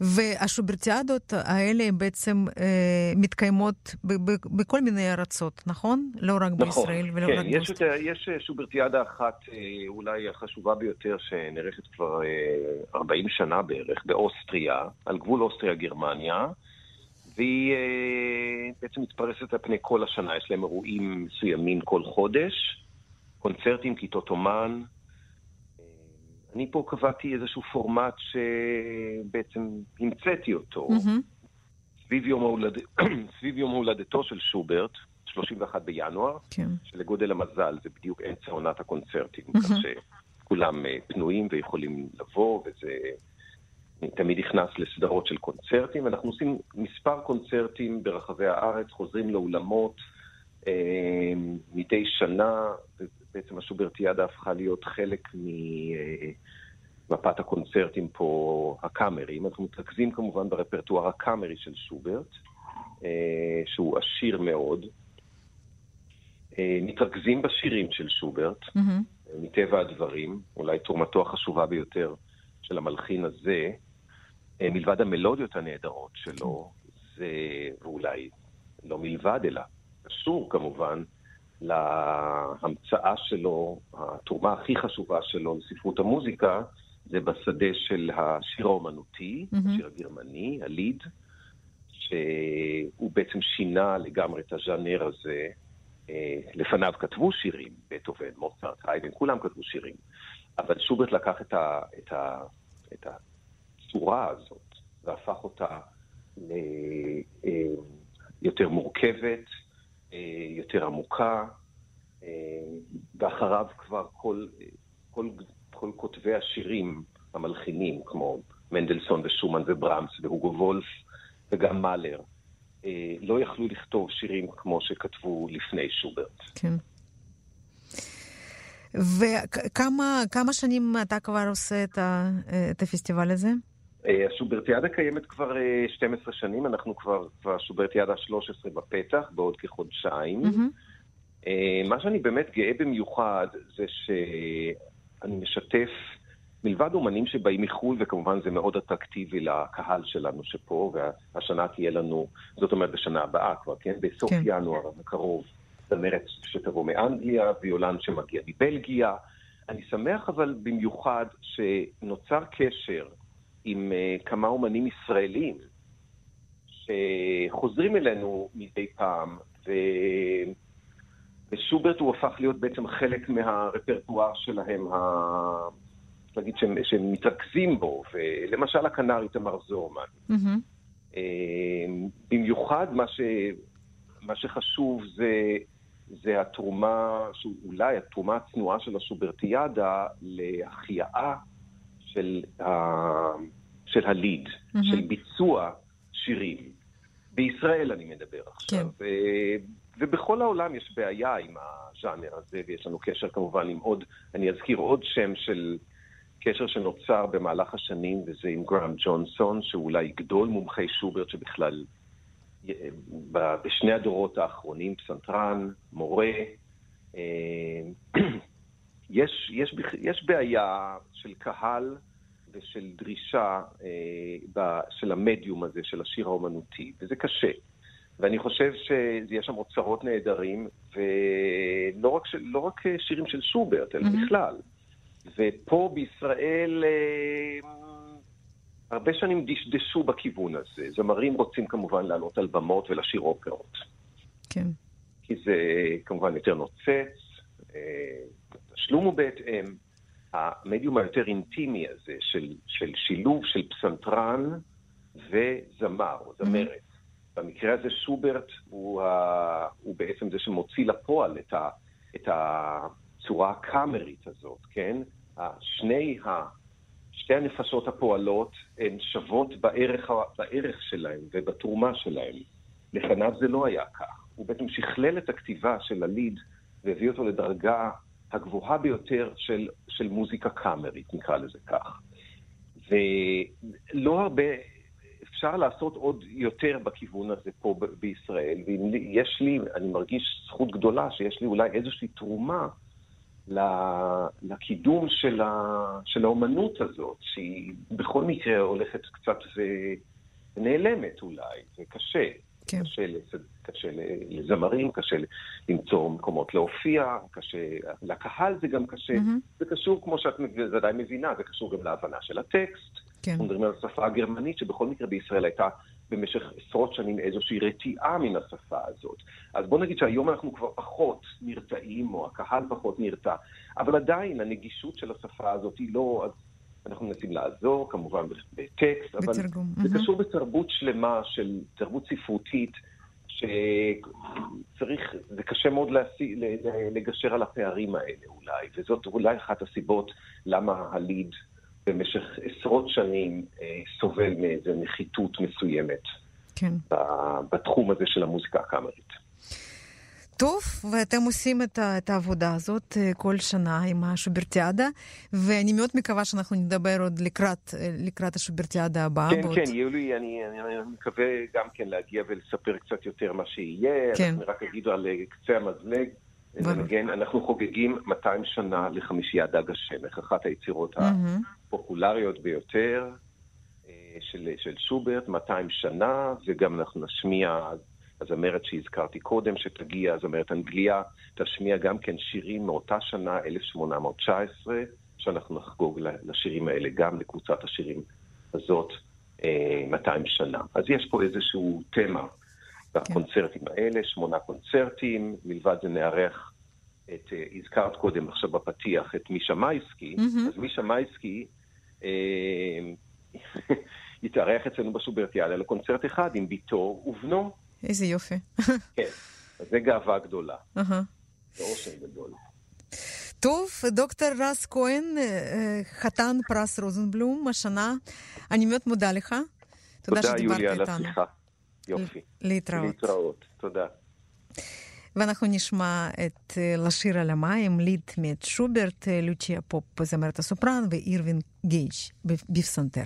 והשוברטיאדות האלה בעצם אה, מתקיימות ב- ב- בכל מיני ארצות, נכון? לא רק נכון, בישראל ולא כן, רק יש, באוסטריה. יש שוברטיאדה אחת, אה, אולי החשובה ביותר, שנערכת כבר אה, 40 שנה בערך, באוסטריה, על גבול אוסטריה-גרמניה, והיא אה, בעצם מתפרסת על פני כל השנה, יש להם אירועים מסוימים כל חודש, קונצרטים, כיתות אומן. אני פה קבעתי איזשהו פורמט שבעצם המצאתי אותו. מהמם. סביב יום, ההולד... [clears throat] סביב יום הולדתו של שוברט, 31 בינואר, כן. שלגודל המזל זה בדיוק אמצע עונת הקונצרטים, מהמם. כך שכולם אה, פנויים ויכולים לבוא, וזה תמיד נכנס לסדרות של קונצרטים. אנחנו עושים מספר קונצרטים ברחבי הארץ, חוזרים לאולמות אה, מדי שנה, ובעצם השוברטיאדה הפכה להיות חלק ממפת הקונצרטים פה, הקאמרים. אנחנו מתרכזים כמובן ברפרטואר הקאמרי של שוברט, אה, שהוא עשיר מאוד. אה, מתרכזים בשירים של שוברט, מהמם. מטבע הדברים, אולי תרומתו החשובה ביותר של המלחין הזה, אה, מלבד המלודיות הנהדרות שלו, זה, ואולי לא מלבד, אלא קשור כמובן להמצאה שלו, התרומה הכי חשובה שלו לספרות המוזיקה, זה בשדה של השיר האומנותי, מהמם. השיר הגרמני, הליד, שהוא בעצם שינה לגמרי את הז'אנר הזה. אה, לפניו כתבו שירים, בטהובן, מוצרט, היידן, כולם כתבו שירים. אבל שוברט לקח את, ה, את, ה, את הצורה הזאת והפך אותה ליותר מורכבת, אה, יותר עמוקה, אה, ואחריו כבר כל, כל, כל כותבי השירים המלחינים, כמו מנדלסון ושומן וברמס והוגו וולף וגם מאלר, אה, לא יכלו לכתוב שירים כמו שכתבו לפני שוברט. כן. וכמה כמה שנים אתה כבר עושה את, ה, את הפסטיבל הזה? אה, השוברטיאדה קיימת כבר אה, 12 שנים, אנחנו כבר, כבר שוברטיאדה 13 בפתח, בעוד כחודשיים. אה, מה שאני באמת גאה במיוחד זה שאני משתף, מלבד אומנים שבאים מחו"ל, וכמובן זה מאוד אטרקטיבי לקהל שלנו שפה, והשנה תהיה לנו, זאת אומרת בשנה הבאה כבר, כן? בסוף כן. ינואר הקרוב, זמרת שתבוא מאנגליה, ויולן שמגיע מבלגיה. אני שמח אבל במיוחד שנוצר קשר עם uh, כמה אומנים ישראלים שחוזרים אלינו מדי פעם, ו... ושוברט הוא הפך להיות בעצם חלק מהרפרטואר שלהם, ה... נגיד שהם, שהם מתרכזים בו, ולמשל הכנר תמר זורמן. מהמם. אה, במיוחד מה, ש... מה שחשוב זה, זה התרומה, אולי התרומה הצנועה של השוברטיאדה להחייאה של, ה... של הליד, מהמם. של ביצוע שירים. בישראל אני מדבר עכשיו. כן. אה, ובכל העולם יש בעיה עם הז'אנר הזה, ויש לנו קשר כמובן עם עוד, אני אזכיר עוד שם של קשר שנוצר במהלך השנים, וזה עם גראם ג'ונסון, שהוא אולי גדול מומחי שוברט שבכלל בשני הדורות האחרונים, פסנתרן, מורה. [clears throat] יש, יש, יש בעיה של קהל ושל דרישה אה, של המדיום הזה, של השיר האומנותי, וזה קשה. ואני חושב שיש שם אוצרות נהדרים, ולא רק, לא רק שירים של שוברט, אלא mm-hmm. בכלל. ופה בישראל אה, הרבה שנים דשדשו בכיוון הזה. זמרים רוצים כמובן לעלות על במות ולשיר אופרות. כן. כי זה כמובן יותר נוצץ, התשלום הוא בהתאם. המדיום היותר אינטימי הזה של, של שילוב של פסנתרן וזמר או זמרת. Mm-hmm. במקרה הזה שוברט הוא, ה, הוא בעצם זה שמוציא לפועל את, ה, את הצורה הקאמרית הזאת, כן? שני ה... שתי הנפשות הפועלות הן שוות בערך, בערך שלהן ובתרומה שלהן. לפניו זה לא היה כך. הוא בעצם שכלל את הכתיבה של הליד והביא אותו לדרגה הגבוהה ביותר של, של מוזיקה קאמרית, נקרא לזה כך. ולא הרבה, אפשר לעשות עוד יותר בכיוון הזה פה ב- בישראל, ויש לי, אני מרגיש זכות גדולה שיש לי אולי איזושהי תרומה לקידום של, ה, של האומנות הזאת, שהיא בכל מקרה הולכת קצת ונעלמת אולי, זה קשה. כן. קשה, קשה לזמרים, קשה למצוא מקומות להופיע, קשה, לקהל זה גם קשה. Mm-hmm. זה קשור, כמו שאת ודאי מבינה, זה קשור גם להבנה של הטקסט. כן. אנחנו מדברים על השפה הגרמנית, שבכל מקרה בישראל הייתה במשך עשרות שנים איזושהי רתיעה מן השפה הזאת. אז בוא נגיד שהיום אנחנו כבר פחות נרתעים, או הקהל פחות נרתע, אבל עדיין הנגישות של השפה הזאת היא לא... אנחנו מנסים לעזור, כמובן בטקסט, אבל בתרגום. זה mm-hmm. קשור בתרבות שלמה של תרבות ספרותית, שצריך, זה קשה מאוד להשיא, לגשר על הפערים האלה אולי, וזאת אולי אחת הסיבות למה הליד במשך עשרות שנים אה, סובל מאיזו נחיתות מסוימת כן. בתחום הזה של המוזיקה הקאמרית. טוב, ואתם עושים את, את העבודה הזאת אה, כל שנה עם השוברטיאדה, ואני מאוד מקווה שאנחנו נדבר עוד לקראת, אה, לקראת השוברטיאדה הבאה. כן, בעוד... כן, יולי, אני, אני, אני מקווה גם כן להגיע ולספר קצת יותר מה שיהיה. כן. אנחנו רק אגיד על קצה המזלג. לנגן, אנחנו חוגגים 200 שנה לחמישייה דג השמך, אחת היצירות. הפופולריות ביותר אה, של, של שוברט, 200 שנה, וגם אנחנו נשמיע הזמרת שהזכרתי קודם, שתגיע, הזמרת אנגליה, תשמיע גם כן שירים מאותה שנה, 1819, שאנחנו נחגוג לשירים האלה, גם לקבוצת השירים הזאת, 200 אה, שנה. אז יש פה איזשהו תמה בקונצרטים האלה, שמונה קונצרטים, מלבד זה נארח את, אה, הזכרת קודם עכשיו בפתיח את מישה מייסקי, mm-hmm. אז מישה מייסקי אה, [laughs] התארח אצלנו בשוברטיאלה לקונצרט אחד עם בתו ובנו. איזה יופי. כן, זה גאווה גדולה. זה אושר גדול. טוב, דוקטור רז כהן, אה, חתן פרס רוזנבלום השנה, אני מאוד מודה לך. תודה, תודה יוליה, על השיחה. יופי. להתראות. להתראות, תודה. ואנחנו נשמע את אה, לשיר על המים, ליד מאת שוברט, אה, לוצ'יה פופ זמרת הסופרן ואירווין גייג' בפסנתר.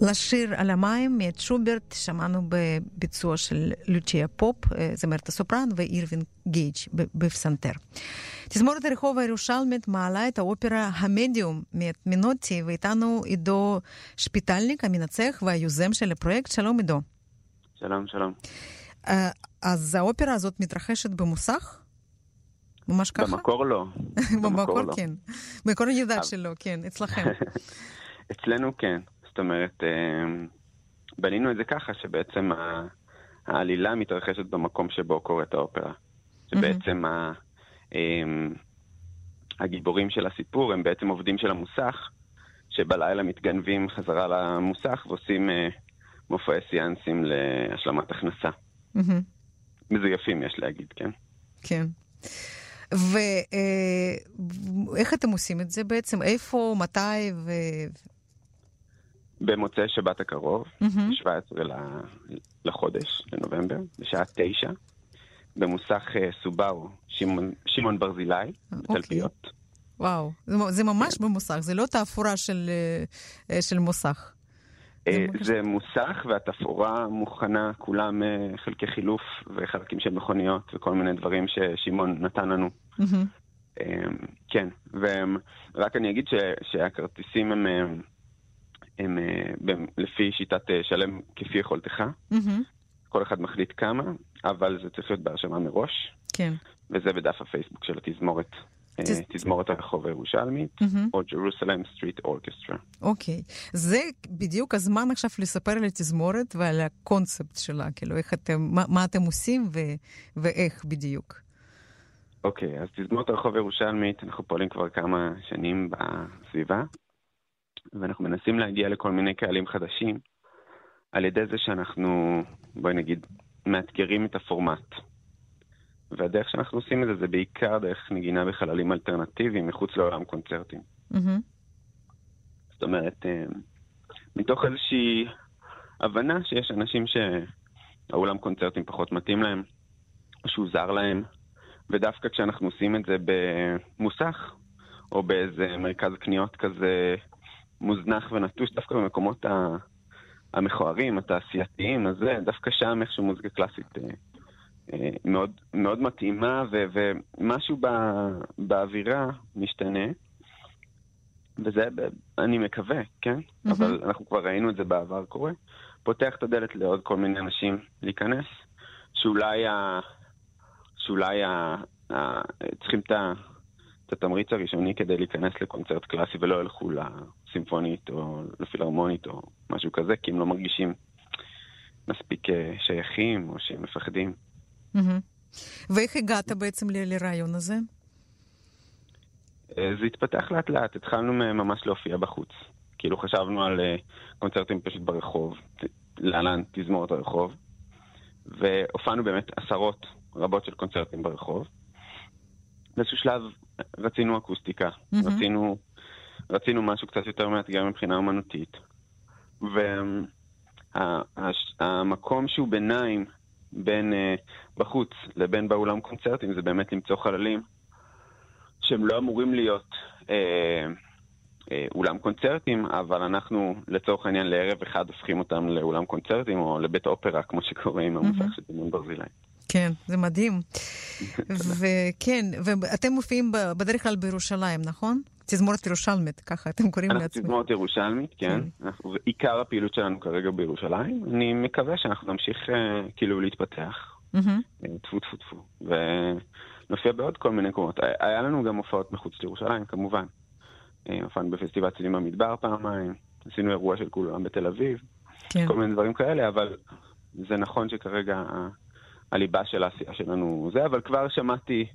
לשיר על המים מאת שוברט, שמענו בביצוע של לוצ'יה פופ, זמרת הסופרן, ואירווין גייג' בפסנתר. תזמורת הרחוב הירושלמית מעלה את האופרה המדיום מאת מינוטי, ואיתנו עידו שפיטלניק, המנצח והיוזם של הפרויקט. שלום עידו. שלום, שלום. אז האופרה הזאת מתרחשת במוסך? ממש ככה? במקור לא. [laughs] במקור כן. במקור אני יודעת שלא, כן, אצלכם. [laughs] אצלנו כן. זאת אומרת, בנינו את זה ככה שבעצם העלילה מתרחשת במקום שבו קורית האופרה. שבעצם הגיבורים של הסיפור הם בעצם עובדים של המוסך, שבלילה מתגנבים חזרה למוסך ועושים מופעי סיאנסים להשלמת הכנסה. מזויפים, יש להגיד, כן. כן. ואיך אתם עושים את זה בעצם? איפה, מתי ו... במוצאי שבת הקרוב, mm-hmm. 17 לחודש, לנובמבר, בשעה 9, במוסך סובארו, שמעון, שמעון ברזילי, okay. תלפיות. וואו, זה, זה ממש כן. במוסך, זה לא תאפורה של, של מוסך. זה, זה מוסך והתפאורה מוכנה, כולם חלקי חילוף וחלקים של מכוניות וכל מיני דברים ששמעון נתן לנו. Mm-hmm. כן, ורק אני אגיד ש, שהכרטיסים הם... הם לפי שיטת שלם כפי יכולתך. כל אחד מחליט כמה, אבל זה צריך להיות בהרשמה מראש. כן. וזה בדף הפייסבוק של התזמורת. תז... תזמורת הרחוב הירושלמית. או Jerusalem Street Orchestra. אוקיי. זה בדיוק הזמן עכשיו לספר על התזמורת ועל הקונספט שלה, כאילו איך אתם, מה, מה אתם עושים ו... ואיך בדיוק. אוקיי, אז תזמורת הרחוב הירושלמית, אנחנו פועלים כבר כמה שנים בסביבה. ואנחנו מנסים להגיע לכל מיני קהלים חדשים על ידי זה שאנחנו, בואי נגיד, מאתגרים את הפורמט. והדרך שאנחנו עושים את זה זה בעיקר דרך נגינה בחללים אלטרנטיביים מחוץ לעולם קונצרטים. Mm-hmm. זאת אומרת, אה, מתוך איזושהי הבנה שיש אנשים שהאולם קונצרטים פחות מתאים להם, או שהוא זר להם, ודווקא כשאנחנו עושים את זה במוסך, או באיזה מרכז קניות כזה מוזנח ונטוש דווקא במקומות המכוערים, התעשייתיים, אז זה, דווקא שם איכשהו מוזיקה קלאסית אה, אה, מאוד, מאוד מתאימה, ו, ומשהו בא, באווירה משתנה. וזה, אני מקווה, כן? Mm-hmm. אבל אנחנו כבר ראינו את זה בעבר קורה. פותח את הדלת לעוד כל מיני אנשים להיכנס, שאולי, ה, שאולי ה, ה, צריכים את, ה, את התמריץ הראשוני כדי להיכנס לקונצרט קלאסי ולא ילכו סימפונית או לפילהרמונית או משהו כזה, כי הם לא מרגישים מספיק אה, שייכים או שהם מפחדים. ואיך הגעת בעצם לרעיון הזה? אה, זה התפתח לאט לאט, התחלנו ממש להופיע בחוץ. כאילו חשבנו על אה, קונצרטים פשוט ברחוב, להלן תזמורת הרחוב, והופענו באמת עשרות רבות של קונצרטים ברחוב. באיזשהו שלב רצינו אקוסטיקה, mm-hmm. רצינו רצינו משהו קצת יותר מאתגר מבחינה אומנותית. והמקום שהוא ביניים בין uh, בחוץ לבין באולם קונצרטים זה באמת למצוא חללים שהם לא אמורים להיות uh, uh, אולם קונצרטים, אבל אנחנו לצורך העניין לערב אחד הופכים אותם לאולם קונצרטים או לבית אופרה, כמו שקורה עם המוסך של דימון ברזילי. כן, זה מדהים. וכן, ואתם מופיעים בדרך כלל בירושלים, נכון? תזמורת ירושלמית, ככה אתם קוראים לעצמכם. אנחנו תזמורת ירושלמית, כן. כן. אנחנו, עיקר הפעילות שלנו כרגע בירושלים. אני מקווה שאנחנו נמשיך uh, כאילו להתפתח. טפו טפו טפו. ונופיע בעוד כל מיני מקומות. היה לנו גם הופעות מחוץ לירושלים, כמובן. אה, הופענו בפסטיבל צלילים במדבר פעמיים. עשינו אירוע של כולם בתל אביב, כן. כל מיני דברים כאלה, אבל זה נכון שכרגע הליבה של העשייה שלנו זה, אבל כבר שמעתי,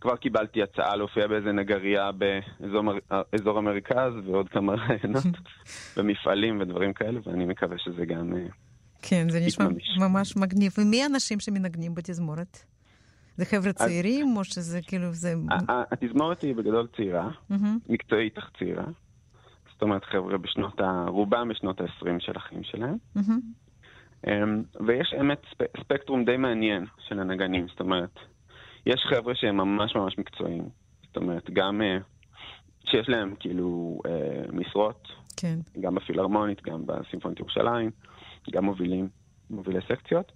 כבר קיבלתי הצעה להופיע באיזה נגרייה באזור מר- אזור המרכז ועוד כמה רעיונות [laughs] במפעלים ודברים כאלה, ואני מקווה שזה גם... אה, כן, זה נשמע. ממש מגניב. ומי האנשים שמנגנים בתזמורת? זה חבר'ה צעירים, או שזה כאילו, זה... התזמורת היא בגדול צעירה. מקצועית אך צעירה. זאת אומרת, חבר'ה בשנות ה... רובם בשנות ה-20 של החיים שלהם. אמ, ויש באמת ספ- ספקטרום די מעניין של הנגנים, זאת אומרת, יש חבר'ה שהם ממש ממש מקצועיים. זאת אומרת, גם אה, שיש להם כאילו אה, משרות, כן. גם בפילהרמונית, גם בסימפונית ירושלים, גם מובילים, מובילי סקציות.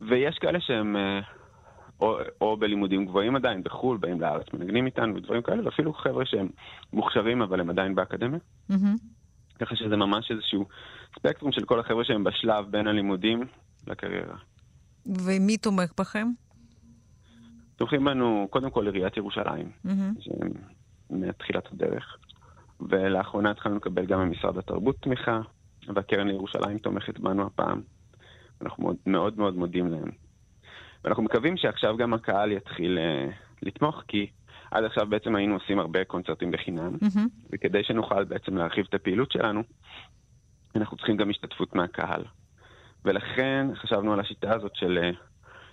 ויש כאלה שהם אה, או, או בלימודים גבוהים עדיין, בחו"ל, באים לארץ, מנגנים איתנו ודברים כאלה, ואפילו חבר'ה שהם מוכשרים אבל הם עדיין באקדמיה. מהמם. ככה שזה ממש איזשהו ספקטרום של כל החבר'ה שהם בשלב בין הלימודים לקריירה. ומי תומך בכם? תומכים בנו קודם כל עיריית ירושלים, מהמם. שהם מתחילת הדרך, ולאחרונה התחלנו לקבל גם ממשרד התרבות תמיכה, והקרן לירושלים תומכת בנו הפעם. אנחנו מאוד מאוד, מאוד מודים להם. ואנחנו מקווים שעכשיו גם הקהל יתחיל uh, לתמוך, כי עד עכשיו בעצם היינו עושים הרבה קונצרטים בחינם, מהמם. וכדי שנוכל בעצם להרחיב את הפעילות שלנו, אנחנו צריכים גם השתתפות מהקהל. ולכן חשבנו על השיטה הזאת של אה,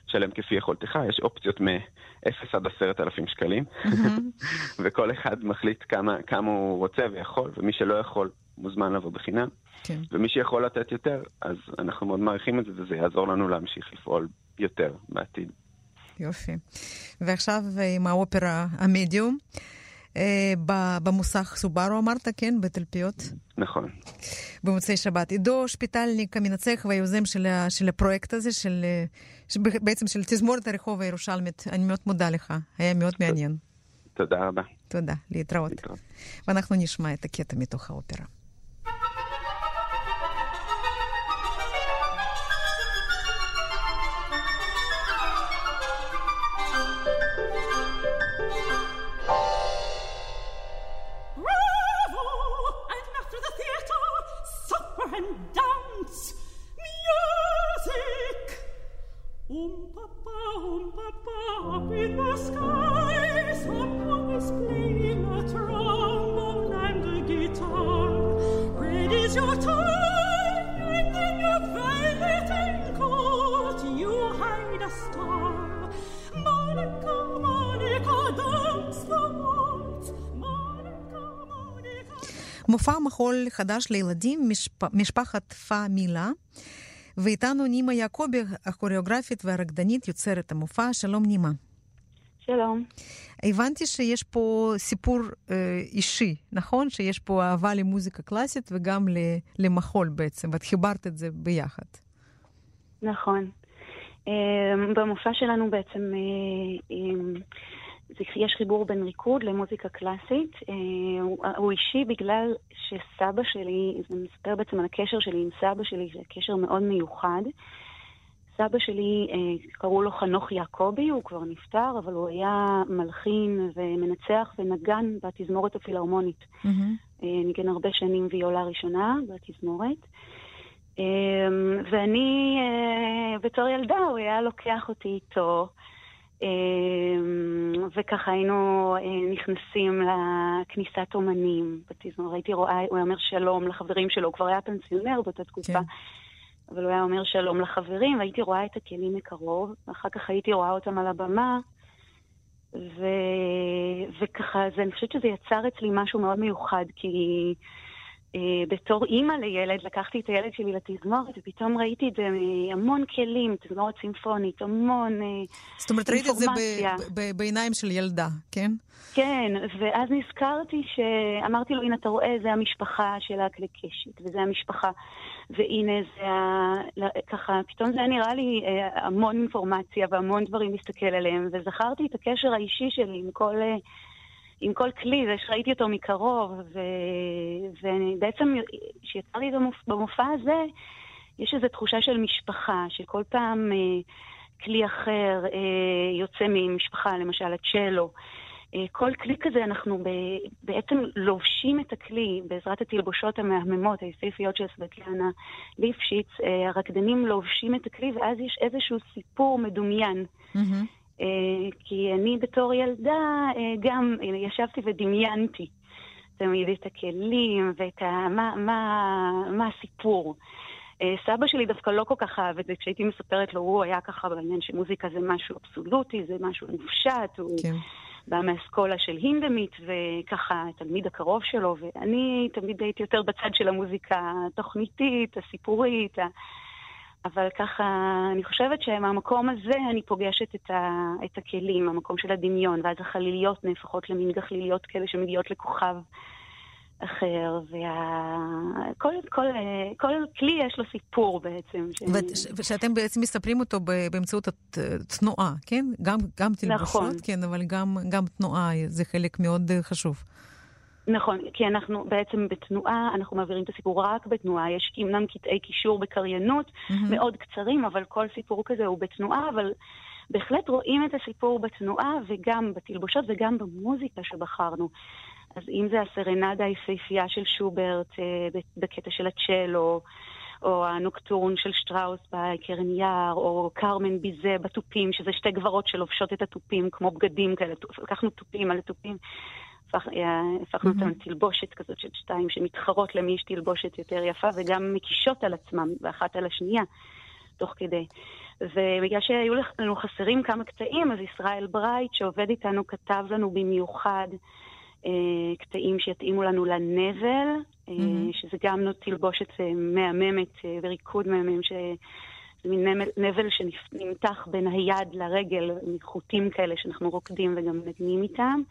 שלם כפי יכולתך, יש אופציות מ-0 עד 10,000 שקלים. [laughs] וכל אחד מחליט כמה, כמה הוא רוצה ויכול, ומי שלא יכול מוזמן לבוא בחינם, כן. ומי שיכול לתת יותר, אז אנחנו מאוד מעריכים את זה, וזה יעזור לנו להמשיך לפעול יותר בעתיד. יופי. ועכשיו אה, עם האופרה המדיום, אה, במוסך סובארו אמרת, כן? בתלפיות, נכון. במוצאי שבת. עידו שפיטלניק, המנצח והיוזם של, של הפרויקט הזה, של, אה, של- בעצם של תזמורת הרחוב הירושלמית, אני מאוד מודה לך, היה מאוד מעניין. תודה רבה. תודה, להתראות. להתראות. ואנחנו נשמע את הקטע מתוך האופרה. חדש לילדים, משפ... משפחת פה מילה, ואיתנו נימה יעקבי, הכוריאוגרפית והרקדנית, יוצרת המופע. שלום נימה. שלום. הבנתי שיש פה סיפור אה, אישי, נכון? שיש פה אהבה למוזיקה קלאסית וגם. למחול בעצם, ואת חיברת את זה ביחד. נכון. אמ, במופע שלנו בעצם אה, זה- יש חיבור בין ריקוד למוזיקה קלאסית. אה, הוא- הוא אישי בגלל שסבא שלי, זה מספר בעצם על הקשר שלי עם סבא שלי, זה קשר מאוד מיוחד. סבא שלי, אה, קראו לו חנוך יעקבי, הוא כבר נפטר, אבל הוא היה מלחין ומנצח ונגן בתזמורת הפילהרמונית. אה, ניגן הרבה שנים ויולה ראשונה בתזמורת. ואני, אה, בתור ילדה, הוא היה לוקח אותי איתו, וככה היינו אה, נכנסים לכניסת אומנים בתזמורת. הייתי רואה, הוא היה אומר שלום לחברים שלו, הוא כבר היה פנסיונר באותה תקופה. כן. אבל הוא היה אומר שלום לחברים, והייתי רואה את הכלים מקרוב, ואחר כך הייתי רואה אותם על הבמה, ו... וככה, זה, אני חושבת שזה יצר אצלי משהו מאוד מיוחד, כי בתור אימא לילד, לקחתי את הילד שלי לתזמורת, ופתאום ראיתי את זה המון כלים, תזמורת סימפונית, המון אה, זאת אומרת, ראית את זה ב- אינפורמציה. ב- בעיניים של ילדה, כן? כן, ואז נזכרתי שאמרתי לו, הנה, אתה רואה, זה המשפחה של הכלי קשת, וזה המשפחה, והנה, זה ה... ככה, פתאום זה נראה לי אה, המון אינפורמציה והמון דברים להסתכל עליהם, וזכרתי את הקשר האישי שלי עם כל, אה, עם כל כלי, זה שראיתי אותו מקרוב, ו... ובעצם, כשיצא לי במופ... במופע הזה, יש איזו תחושה של משפחה, שכל פעם אה, כלי אחר אה, יוצא ממשפחה, למשל הצ'לו. אה, כל כלי כזה, אנחנו בעצם לובשים את הכלי בעזרת התלבושות המהממות, היפהפיות של סבטליאנה ליפשיץ, אה, הרקדנים לובשים את הכלי ואז יש איזשהו סיפור מדומיין. Mm-hmm. כי אני בתור ילדה גם ישבתי ודמיינתי תמיד את הכלים ואת ה... מה, מה, מה הסיפור. סבא שלי דווקא לא כל כך אהב את זה, כשהייתי מספרת לו, הוא היה ככה בעניין שמוזיקה זה משהו אבסולוטי, זה משהו מופשט, הוא... כן. בא מאסכולה של הינדמית, וככה התלמיד הקרוב שלו, ואני תמיד הייתי יותר בצד של המוזיקה התוכניתית, הסיפורית, ה... אבל ככה, אני חושבת שמהמקום הזה אני פוגשת את, ה... את הכלים, המקום של הדמיון, ואז החליליות נהפכות למין גחליליות כאלה שמגיעות לכוכב. אחר, וכל וה... כל, כל כלי יש לו סיפור בעצם. ש... ושאתם בעצם מספרים אותו באמצעות התנועה, כן? גם, גם תלבושות, נכון. כן, אבל גם, גם תנועה, זה חלק מאוד חשוב. נכון, כי אנחנו בעצם בתנועה, אנחנו מעבירים את הסיפור רק בתנועה. יש אמנם קטעי קישור בקריינות mm-hmm. מאוד קצרים, אבל כל סיפור כזה הוא בתנועה, אבל בהחלט רואים את הסיפור בתנועה וגם בתלבושות וגם במוזיקה שבחרנו. אז אם זה הסרנדה היפהפייה של שוברט אה, בקטע של הצ'לו, או הנוקטורן של שטראוס בקרן יער, או כרמן ביזה בתופים, שזה שתי גברות שלובשות את התופים כמו בגדים כאלה, לקחנו תופים על התופים. אה, הפכנו אותם לתלבושת כזאת של שתיים שמתחרות למי יש תלבושת יותר יפה וגם מקישות על עצמם, ואחת על השנייה, תוך כדי. ובגלל שהיו לנו חסרים כמה קטעים, אז ישראל ברייט, שעובד איתנו, כתב לנו במיוחד אה, קטעים שיתאימו לנו לנבל, mm-hmm. שזה גם תלבושת אה, מהממת וריקוד מהמם, שזה מין נבל שנמתח בין היד לרגל, מחוטים כאלה שאנחנו רוקדים וגם מנגנים איתם.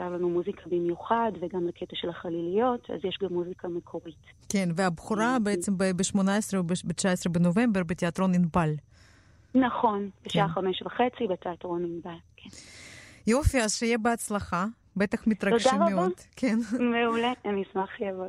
כתב לנו מוזיקה במיוחד, וגם לקטע של החליליות, אז יש גם מוזיקה מקורית. כן, והבכורה בעצם ב-18 או ב-19 בנובמבר בתיאטרון ענבל. נכון, בשעה כן. חמש וחצי בתיאטרון ענבל, כן. יופי, אז שיהיה בהצלחה. בטח מתרגשים מאוד. תודה רבה. כן. [laughs] מעולה, אני אשמח שיבוא.